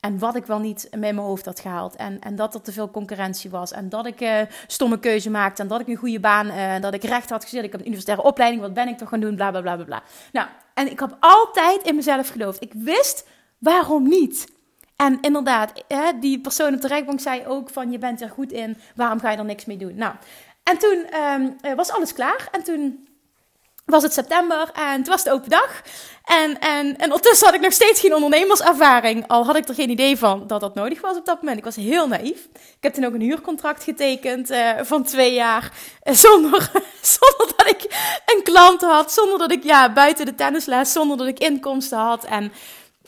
En wat ik wel niet met mijn hoofd had gehaald. En, en dat er te veel concurrentie was. En dat ik uh, stomme keuze maakte. En dat ik een goede baan. Uh, dat ik recht had gezet. Ik heb een universitaire opleiding. Wat ben ik toch gaan doen? Bla bla bla bla. Nou, en ik heb altijd in mezelf geloofd. Ik wist waarom niet. En inderdaad, hè, die persoon op de rechtbank zei ook van je bent er goed in. Waarom ga je er niks mee doen? Nou, en toen um, was alles klaar. En toen was het september en het was de open dag. En, en, en ondertussen had ik nog steeds geen ondernemerservaring. Al had ik er geen idee van dat dat nodig was op dat moment. Ik was heel naïef. Ik heb toen ook een huurcontract getekend uh, van twee jaar. Uh, zonder, zonder dat ik een klant had. Zonder dat ik ja, buiten de tennisles, zonder dat ik inkomsten had. En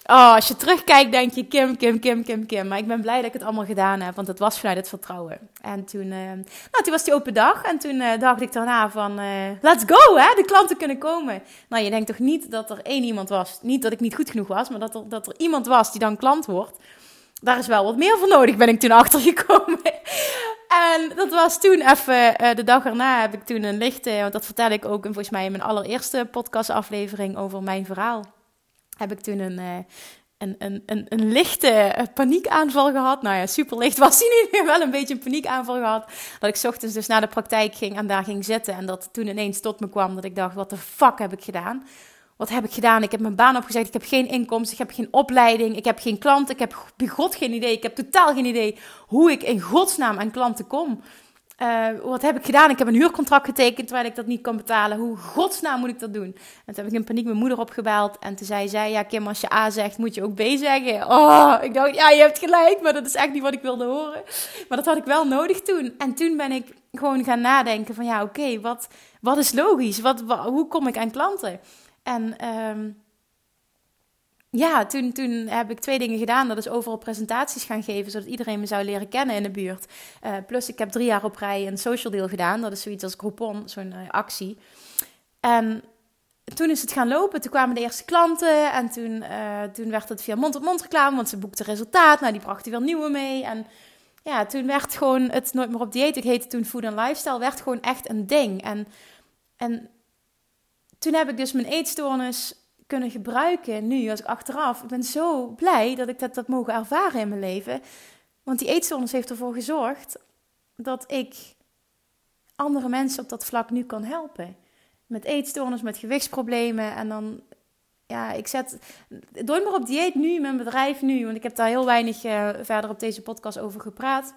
Oh, als je terugkijkt, denk je Kim, Kim, Kim, Kim, Kim. Maar ik ben blij dat ik het allemaal gedaan heb, want het was vanuit het vertrouwen. En toen, uh, nou, toen was die open dag. En toen uh, dacht ik daarna van, uh, let's go, hè, de klanten kunnen komen. Nou, je denkt toch niet dat er één iemand was, niet dat ik niet goed genoeg was, maar dat er, dat er iemand was die dan klant wordt. Daar is wel wat meer voor nodig, ben ik toen achtergekomen. En dat was toen even, de dag erna heb ik toen een lichte, want dat vertel ik ook volgens mij in mijn allereerste podcastaflevering over mijn verhaal heb ik toen een, uh, een, een, een, een lichte eh, paniekaanval gehad. Nou ja, super licht was hij meer, wel een beetje een paniekaanval gehad. Dat ik ochtends dus naar de praktijk ging en daar ging zitten. En dat toen ineens tot me kwam dat ik dacht, wat de fuck heb ik gedaan? Wat heb ik gedaan? Ik heb mijn baan opgezegd. Ik heb geen inkomsten. Ik heb geen opleiding. Ik heb geen klanten. Ik heb bij God geen idee. Ik heb totaal geen idee hoe ik in godsnaam aan klanten kom. Uh, wat heb ik gedaan? Ik heb een huurcontract getekend terwijl ik dat niet kan betalen. Hoe godsnaam moet ik dat doen? En toen heb ik in paniek mijn moeder opgebeld. En toen zei zij, ja Kim, als je A zegt, moet je ook B zeggen. Oh, ik dacht, ja, je hebt gelijk. Maar dat is echt niet wat ik wilde horen. Maar dat had ik wel nodig toen. En toen ben ik gewoon gaan nadenken van, ja, oké, wat, wat is logisch? Wat, hoe kom ik aan klanten? En... Um, ja, toen, toen heb ik twee dingen gedaan. Dat is overal presentaties gaan geven, zodat iedereen me zou leren kennen in de buurt. Uh, plus, ik heb drie jaar op rij een social deal gedaan. Dat is zoiets als Groupon, zo'n uh, actie. En toen is het gaan lopen. Toen kwamen de eerste klanten. En toen, uh, toen werd het via mond-op-mond reclame, want ze boekten resultaat. Nou, die brachten weer nieuwe mee. En ja, toen werd gewoon het Nooit meer op dieet. Ik heette toen Food and Lifestyle. Werd gewoon echt een ding. En, en toen heb ik dus mijn eetstoornis kunnen gebruiken nu, als ik achteraf. Ik ben zo blij dat ik dat, dat mogen ervaren in mijn leven. Want die eetstoornis heeft ervoor gezorgd dat ik andere mensen op dat vlak nu kan helpen. Met eetstoornis, met gewichtsproblemen. En dan, ja, ik zet nooit meer op dieet nu, mijn bedrijf nu. Want ik heb daar heel weinig uh, verder op deze podcast over gepraat.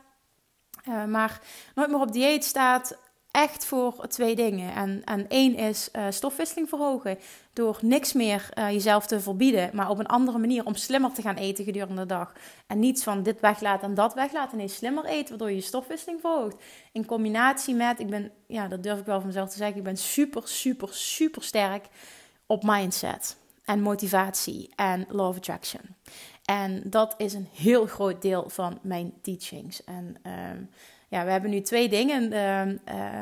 Uh, maar nooit meer op dieet staat echt voor twee dingen. En, en één is uh, stofwisseling verhogen. Door niks meer uh, jezelf te verbieden, maar op een andere manier om slimmer te gaan eten gedurende de dag. En niets van dit weglaten en dat weglaten. Nee, slimmer eten, waardoor je stofwisseling verhoogt. In combinatie met, ik ben, ja, dat durf ik wel van mezelf te zeggen, ik ben super, super, super sterk op mindset. En motivatie en law of attraction. En dat is een heel groot deel van mijn teachings. En um, ja, we hebben nu twee dingen. Uh,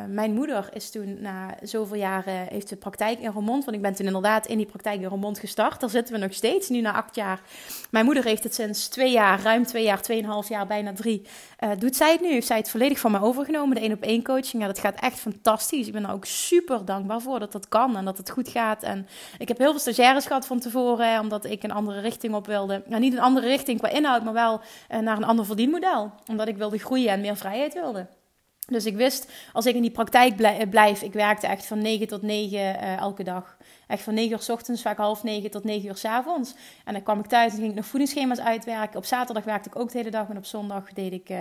mijn moeder is toen na zoveel jaren, heeft de praktijk in Roermond. Want ik ben toen inderdaad in die praktijk in Roermond gestart. Daar zitten we nog steeds, nu na acht jaar. Mijn moeder heeft het sinds twee jaar, ruim twee jaar, tweeënhalf jaar, bijna drie. Uh, doet zij het nu? Heeft zij het volledig van mij overgenomen? De één op één coaching. Ja, dat gaat echt fantastisch. Ik ben er ook super dankbaar voor dat dat kan en dat het goed gaat. En ik heb heel veel stagiaires gehad van tevoren, omdat ik een andere richting op wilde. Nou, niet een andere richting qua inhoud, maar wel naar een ander verdienmodel. Omdat ik wilde groeien en meer vrijheid wilde. Dus ik wist, als ik in die praktijk blijf, ik werkte echt van 9 tot 9 uh, eh, elke dag. Echt van 9 uur s ochtends, vaak half 9 tot 9 uur s avonds. En dan kwam ik thuis en ging ik nog voedingsschema's uitwerken. Op zaterdag werkte ik ook de hele dag en op zondag deed ik uh,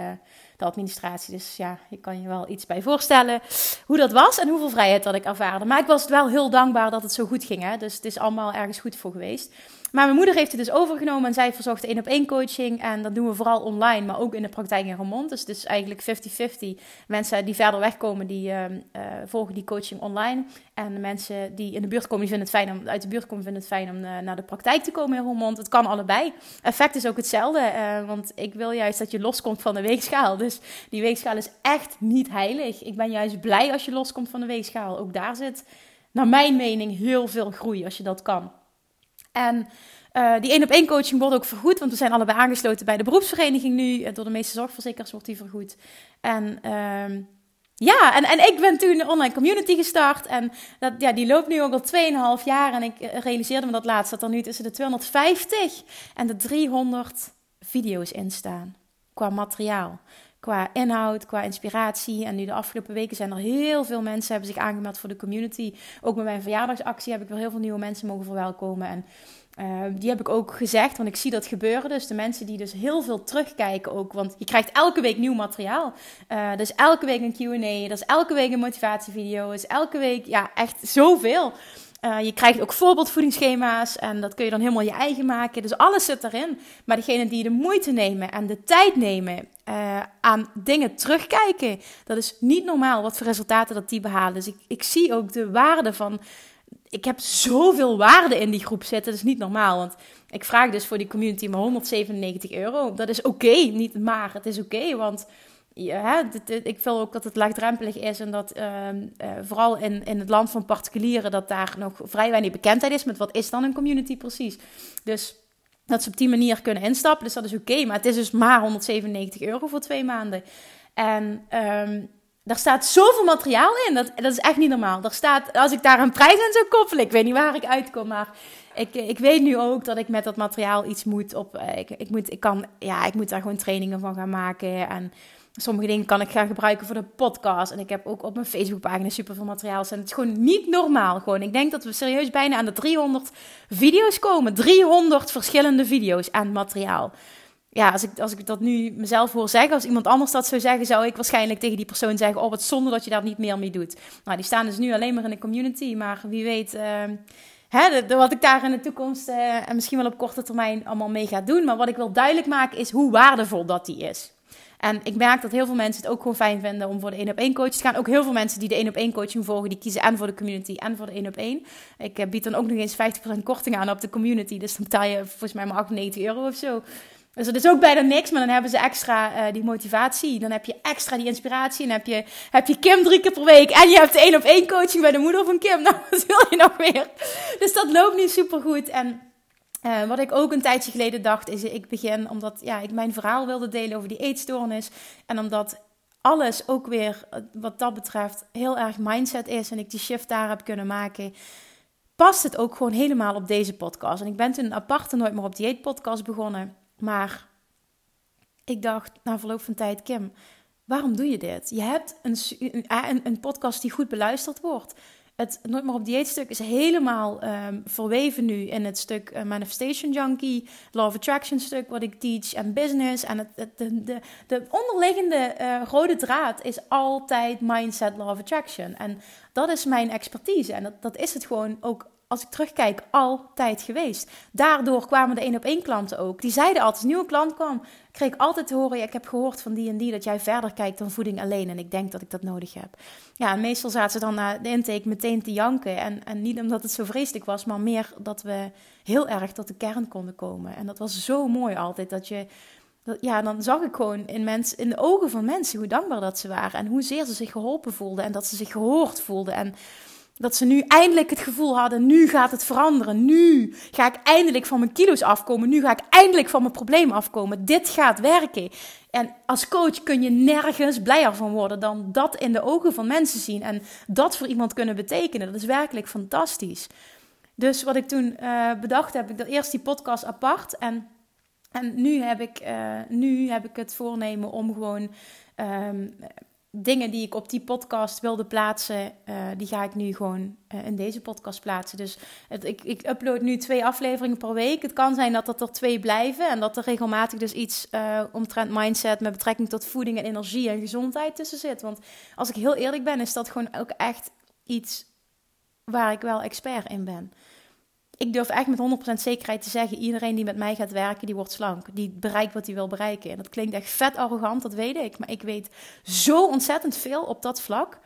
de administratie. Dus ja, je kan je wel iets bij voorstellen hoe dat was en hoeveel vrijheid dat ik ervaarde. Maar ik was wel heel dankbaar dat het zo goed ging. Hè? Dus het is allemaal ergens goed voor geweest. Maar mijn moeder heeft het dus overgenomen en zij verzorgt één op één coaching. En dat doen we vooral online, maar ook in de praktijk in Remond. Dus het is eigenlijk 50-50. Mensen die verder wegkomen, die uh, uh, volgen die coaching online. En de mensen die in de buurt komen, die vinden het fijn om uit de buurt komen, vinden het fijn om uh, naar de praktijk te komen in Remond. Het kan allebei. Effect is ook hetzelfde, uh, want ik wil juist dat je loskomt van de weegschaal. Dus die weegschaal is echt niet heilig. Ik ben juist blij als je loskomt van de weegschaal. Ook daar zit, naar mijn mening, heel veel groei als je dat kan. En uh, die één op één coaching wordt ook vergoed, want we zijn allebei aangesloten bij de beroepsvereniging nu. Eh, door de meeste zorgverzekers wordt die vergoed. En uh, ja, en, en ik ben toen een online community gestart. En dat, ja, die loopt nu ook al 2,5 jaar. En ik eh, realiseerde me dat laatst dat er nu tussen de 250 en de 300 video's in staan. Qua materiaal qua inhoud, qua inspiratie. En nu de afgelopen weken zijn er heel veel mensen hebben zich aangemeld voor de community. Ook met mijn verjaardagsactie heb ik wel heel veel nieuwe mensen mogen verwelkomen. En uh, die heb ik ook gezegd, want ik zie dat gebeuren. Dus de mensen die dus heel veel terugkijken ook. Want je krijgt elke week nieuw materiaal. Uh, dus elke week een Q&A. Dat is elke week een motivatievideo. is elke week, ja, echt zoveel. Uh, je krijgt ook voorbeeldvoedingsschema's en dat kun je dan helemaal je eigen maken. Dus alles zit erin. Maar degene die de moeite nemen en de tijd nemen uh, aan dingen terugkijken, dat is niet normaal wat voor resultaten dat die behalen. Dus ik, ik zie ook de waarde van ik heb zoveel waarde in die groep zitten. Dat is niet normaal. Want ik vraag dus voor die community maar 197 euro. Dat is oké, niet maar. Het is oké, want ja, ik wil ook dat het laagdrempelig is en dat ehm, eh, vooral in, in het land van particulieren dat daar nog vrij weinig bekendheid is met wat is dan een community precies. Dus dat ze op die manier kunnen instappen, dus dat is oké. maar het is dus maar 197 euro voor twee maanden. En um, daar staat zoveel materiaal in, dat, dat is echt niet normaal. Er staat, als ik daar een prijs aan zou koppelen, ik weet niet waar ik uitkom, maar ik, ik weet nu ook dat ik met dat materiaal iets moet op. Eh, ik, ik, moet, ik, kan, ja, ik moet daar gewoon trainingen van gaan maken en Sommige dingen kan ik gaan gebruiken voor de podcast. En ik heb ook op mijn Facebookpagina super veel materiaal staan. Het is gewoon niet normaal. Gewoon. Ik denk dat we serieus bijna aan de 300 video's komen. 300 verschillende video's aan materiaal. Ja, als ik, als ik dat nu mezelf hoor zeggen, als iemand anders dat zou zeggen, zou ik waarschijnlijk tegen die persoon zeggen: Oh, wat zonde dat je daar niet meer mee doet. Nou, die staan dus nu alleen maar in de community. Maar wie weet. Uh, Hè, wat ik daar in de toekomst uh, en misschien wel op korte termijn allemaal mee ga doen. Maar wat ik wil duidelijk maken is hoe waardevol dat die is. En ik merk dat heel veel mensen het ook gewoon fijn vinden om voor de 1 op 1 coach te gaan. Ook heel veel mensen die de 1 op 1 coaching volgen, die kiezen en voor de community en voor de 1 op 1. Ik eh, bied dan ook nog eens 50% korting aan op de community. Dus dan betaal je volgens mij maar 98 euro of zo. Dus dat is ook bijna niks, maar dan hebben ze extra uh, die motivatie. Dan heb je extra die inspiratie. En heb je, heb je Kim drie keer per week. En je hebt één op één coaching bij de moeder van Kim. Nou, wat wil je nog meer? Dus dat loopt nu super goed. En uh, wat ik ook een tijdje geleden dacht, is ik begin omdat ja, ik mijn verhaal wilde delen over die eetstoornis. En omdat alles ook weer, eh, wat dat betreft, heel erg mindset is. En ik die shift daar heb kunnen maken. Past het ook gewoon helemaal op deze podcast. En ik ben toen een aparte Nooit meer op dieet podcast begonnen. Maar ik dacht na verloop van tijd, Kim, waarom doe je dit? Je hebt een, een, een podcast die goed beluisterd wordt het Nooit meer op dieet stuk is helemaal um, verweven nu in het stuk uh, Manifestation Junkie, Law of Attraction stuk wat ik teach en business. En het, de, de, de, onderliggende uh, rode draad is altijd mindset, Law of Attraction. En dat is mijn expertise en dat, dat is het gewoon ook als ik terugkijk, altijd geweest. Daardoor kwamen de één op één klanten ook. Die zeiden altijd, als een nieuwe klant kwam, kreeg ik altijd te horen, ja, ik heb gehoord van die en die dat jij verder kijkt dan voeding alleen. En ik denk dat ik dat nodig heb. Ja, en meestal zaten ze dan na de intake meteen te janken. En, en niet omdat het zo vreselijk was, maar meer dat we heel erg tot de kern konden komen. En dat was zo mooi altijd, dat je... ja, dan zag ik gewoon in, mensen, in de ogen van mensen hoe dankbaar dat ze waren. En hoezeer ze zich geholpen voelden en dat ze zich gehoord voelden. En dat ze nu eindelijk het gevoel hadden: nu gaat het veranderen. Nu ga ik eindelijk van mijn kilo's afkomen. Nu ga ik eindelijk van mijn probleem afkomen. Dit gaat werken. En als coach kun je nergens blijer van worden dan dat in de ogen van mensen zien. En dat voor iemand kunnen betekenen. Dat is werkelijk fantastisch. Dus wat ik toen uh, bedacht heb, ik dat eerst die podcast apart. En, en nu, heb ik, uh, nu heb ik het voornemen om gewoon. Um, dingen die ik op die podcast wilde plaatsen, uh, die ga ik nu gewoon uh, in deze podcast plaatsen. Dus ik, ik upload nu twee afleveringen per week. Het kan zijn dat dat er twee blijven en dat er regelmatig dus iets uh, omtrent mindset met betrekking tot voeding en energie en gezondheid tussen zit. Want als ik heel eerlijk ben, is dat gewoon ook echt iets waar ik wel expert in ben ik durf echt met 100% zekerheid te zeggen: iedereen die met mij gaat werken, die wordt slank. Die bereikt wat hij wil bereiken. En dat klinkt echt vet arrogant, dat weet ik. Maar ik weet zo ontzettend veel op dat vlak.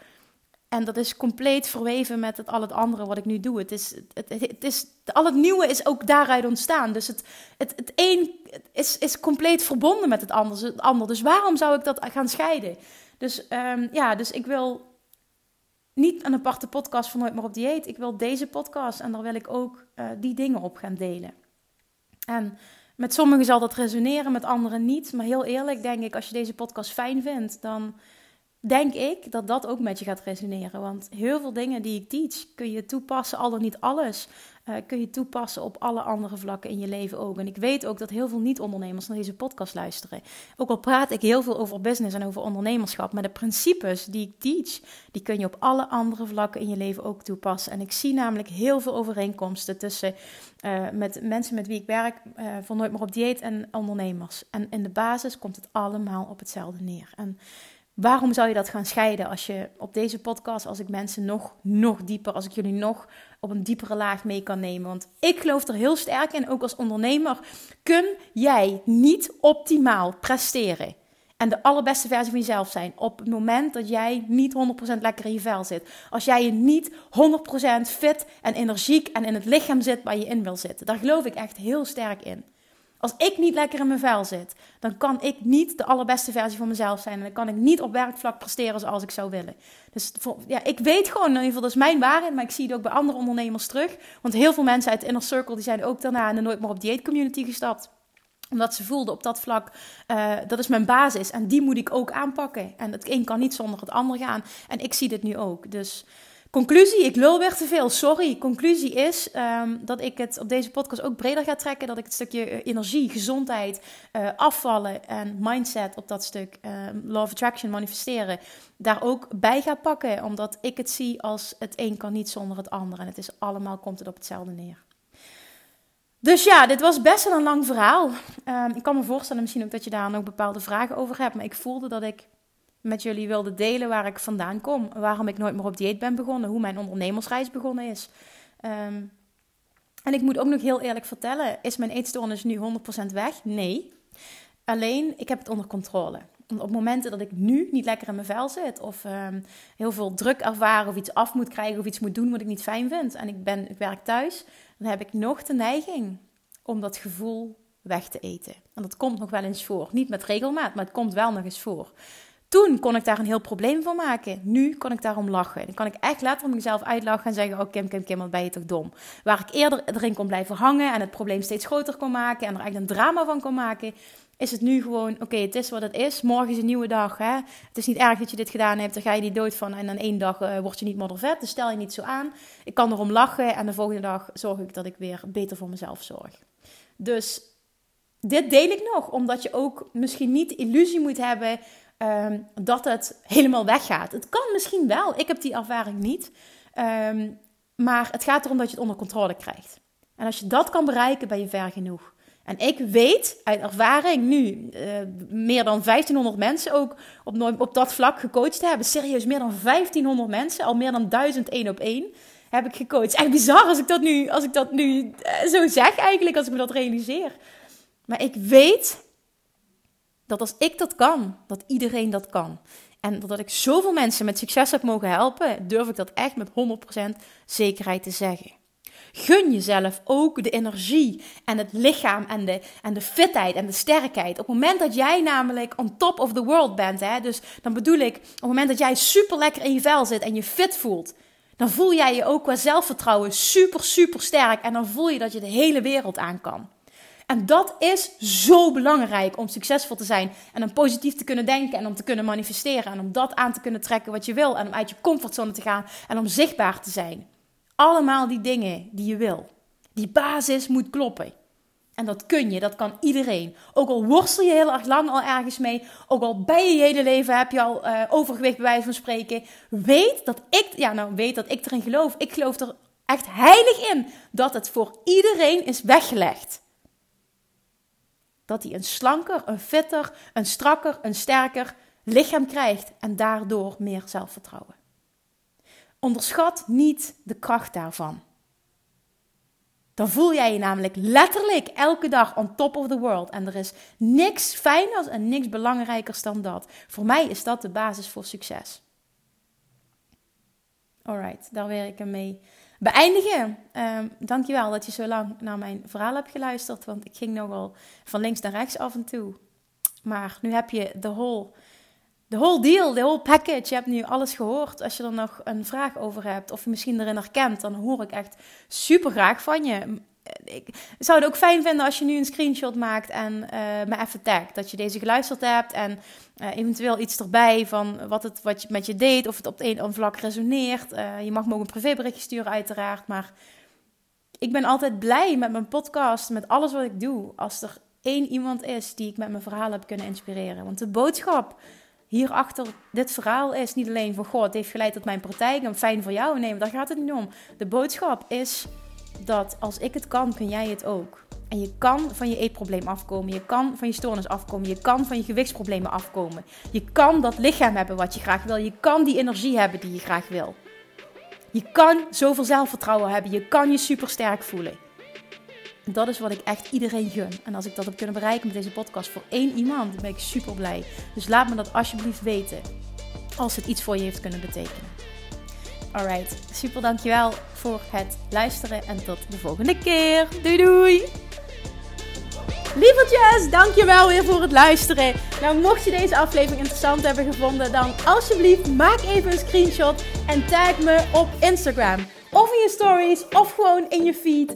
En dat is compleet verweven met het, al het andere wat ik nu doe. Het is, het, het, is, al het nieuwe is ook daaruit ontstaan. Dus het, het, het een is, is compleet verbonden met het ander, het ander. Dus waarom zou ik dat gaan scheiden? Dus um, ja, dus ik wil niet een aparte podcast van Nooit meer op dieet. Ik wil deze podcast en daar wil ik ook uh, die dingen op gaan delen. En met sommigen zal dat resoneren, met anderen niet. Maar heel eerlijk denk ik, als je deze podcast fijn vindt, dan denk ik dat dat ook met je gaat resoneren. Want heel veel dingen die ik teach kun je toepassen, al dan niet alles. Uh, kun je toepassen op alle andere vlakken in je leven ook. En ik weet ook dat heel veel niet-ondernemers naar deze podcast luisteren. Ook al praat ik heel veel over business en over ondernemerschap, maar de principes die ik teach, die kun je op alle andere vlakken in je leven ook toepassen. En ik zie namelijk heel veel overeenkomsten tussen uh, met mensen met wie ik werk, uh, van Nooit meer op dieet en ondernemers. En in de basis komt het allemaal op hetzelfde neer. En Waarom zou je dat gaan scheiden als je op deze podcast, als ik mensen nog, nog dieper, als ik jullie nog op een diepere laag mee kan nemen? Want ik geloof er heel sterk in, ook als ondernemer, kun jij niet optimaal presteren en de allerbeste versie van jezelf zijn. Op het moment dat jij niet 100% lekker in je vel zit. Als jij je niet 100% fit en energiek en in het lichaam zit waar je in wil zitten. Daar geloof ik echt heel sterk in. Als ik niet lekker in mijn vel zit, dan kan ik niet de allerbeste versie van mezelf zijn. En dan kan ik niet op werkvlak presteren zoals ik zou willen. Dus ja, ik weet gewoon, in ieder geval, dat is mijn waarheid. Maar ik zie het ook bij andere ondernemers terug. Want heel veel mensen uit Inner Circle, die zijn ook daarna de Nooit meer op dieet community gestapt omdat ze voelde op dat vlak, uh, dat is mijn basis. En die moet ik ook aanpakken. En het een kan niet zonder het ander gaan. En ik zie dit nu ook. Dus conclusie, ik lul weer te veel. Sorry. Conclusie is um, dat ik het op deze podcast ook breder ga trekken. Dat ik het stukje eh, energie, gezondheid, uh, afvallen en mindset op dat stuk uh, law of attraction manifesteren. Daar ook bij ga pakken. Omdat ik het zie als het een kan niet zonder het ander. En het is allemaal, komt het op hetzelfde neer. Dus ja, dit was best wel een lang verhaal. Ehm, ik kan me voorstellen misschien ook dat je daar nog bepaalde vragen over hebt. Maar ik voelde dat ik met jullie wilde delen waar ik vandaan kom. Waarom ik nooit meer op dieet ben begonnen. Hoe mijn ondernemersreis begonnen is. Ehm, en ik moet ook nog heel eerlijk vertellen. Is mijn eetstoornis nu 100% weg? Nee. Alleen, ik heb het onder controle. Op momenten dat ik nu niet lekker in mijn vel zit, of um, heel veel druk ervaren, of iets af moet krijgen, of iets moet doen wat ik niet fijn vind, en ik, ben, ik werk thuis, dan heb ik nog de neiging om dat gevoel weg te eten. En dat komt nog wel eens voor. Niet met regelmaat, maar het komt wel nog eens voor. Toen kon ik daar een heel probleem van maken. Nu kon ik daarom lachen. Dan kan ik echt letterlijk mezelf uitlachen en zeggen: Oh, Kim, Kim, wat ben je toch dom? Waar ik eerder erin kon blijven hangen en het probleem steeds groter kon maken en er echt een drama van kon maken, is het nu gewoon: Oké, het is wat het is. Morgen is een nieuwe dag. Hè? Het is niet erg dat je dit gedaan hebt. Dan ga je niet dood van en dan één dag uh, word je niet moddervet. Dus stel je niet zo aan. Ik kan erom lachen en de volgende dag zorg ik dat ik weer beter voor mezelf zorg. Dus dit deel ik nog, omdat je ook misschien niet illusie moet hebben Ehm, dat het helemaal weggaat. Het kan misschien wel. Ik heb die ervaring niet. Ehm, maar het gaat erom dat je het onder controle krijgt. En als je dat kan bereiken, ben je ver genoeg. En ik weet uit ervaring nu uh, meer dan 1500 mensen ook op, op dat vlak gecoacht te hebben. Serieus, meer dan 1500 mensen, al meer dan 1000 één op één heb ik gecoacht. Echt bizar als ik dat nu, als ik dat nu uh, zo zeg eigenlijk, als ik me dat realiseer. Maar ik weet dat als ik dat kan, dat iedereen dat kan. En doordat ik zoveel mensen met succes heb mogen helpen, durf ik dat echt met 100% zekerheid te zeggen. Gun jezelf ook de energie en het lichaam en de, en de fitheid en de sterkheid. Op het moment dat jij namelijk on top of the world bent, hè, dus dan bedoel ik, op het moment dat jij super lekker in je vel zit en je fit voelt, dan voel jij je ook qua zelfvertrouwen super, super sterk. En dan voel je dat je de hele wereld aan kan. En dat is zo belangrijk om succesvol te zijn en om positief te kunnen denken en om te kunnen manifesteren en om dat aan te kunnen trekken wat je wil en om uit je comfortzone te gaan en om zichtbaar te zijn. Allemaal die dingen die je wil. Die basis moet kloppen. En dat kun je, dat kan iedereen. Ook al worstel je heel erg lang al ergens mee, ook al ben je hele leven, heb je al uh, overgewicht bij wijze van spreken. Weet dat ik, ja nou weet dat ik erin geloof. Ik geloof er echt heilig in dat het voor iedereen is weggelegd dat hij een slanker, een fitter, een strakker, een sterker lichaam krijgt en daardoor meer zelfvertrouwen. Onderschat niet de kracht daarvan. Dan voel jij je namelijk letterlijk elke dag on top of the world. En er is niks fijners en niks belangrijkers dan dat. Voor mij is dat de basis voor succes. Alright, daar werk ik mee beëindigen. Um, dankjewel dat je zo lang naar mijn verhaal hebt geluisterd. Want ik ging nogal van links naar rechts af en toe. Maar nu heb je de whole, de whole deal, de whole package. Je hebt nu alles gehoord. Als je er nog een vraag over hebt of je misschien erin herkent, dan hoor ik echt super graag van je ik zou het ook fijn vinden als je nu een screenshot maakt en uh, me even tagt. Dat je deze geluisterd hebt en uh, eventueel iets erbij van wat het wat je met je deed. Of het op een, een vlak resoneert. Je mag me ook een privéberichtje sturen uiteraard. Maar ik ben altijd blij met mijn podcast, met alles wat ik doe. Als er één iemand is die ik met mijn verhaal heb kunnen inspireren. Want de boodschap hierachter dit verhaal is niet alleen van... God, het heeft geleid tot mijn praktijk en fijn voor jou. Nee, daar gaat het niet om. De boodschap is dat als ik het kan, kun jij het ook. En je kan van je eetprobleem afkomen. Je kan van je stoornis afkomen. Je kan van je gewichtsproblemen afkomen. Je kan dat lichaam hebben wat je graag wil. Je kan die energie hebben die je graag wil. Je kan zoveel zelfvertrouwen hebben. Je kan je supersterk voelen. Dat is wat ik echt iedereen gun. En als ik dat heb kunnen bereiken met deze podcast voor één iemand, dan ben ik super blij. Dus laat me dat alsjeblieft weten. Als het iets voor je heeft kunnen betekenen. Alright, super dankjewel voor het luisteren en tot de volgende keer. Doei doei! Lievertjes, dankjewel weer voor het luisteren. Nou, mocht je deze aflevering interessant hebben gevonden, dan alsjeblieft maak even een screenshot en tag me op Instagram. Of in je stories, of gewoon in je feed.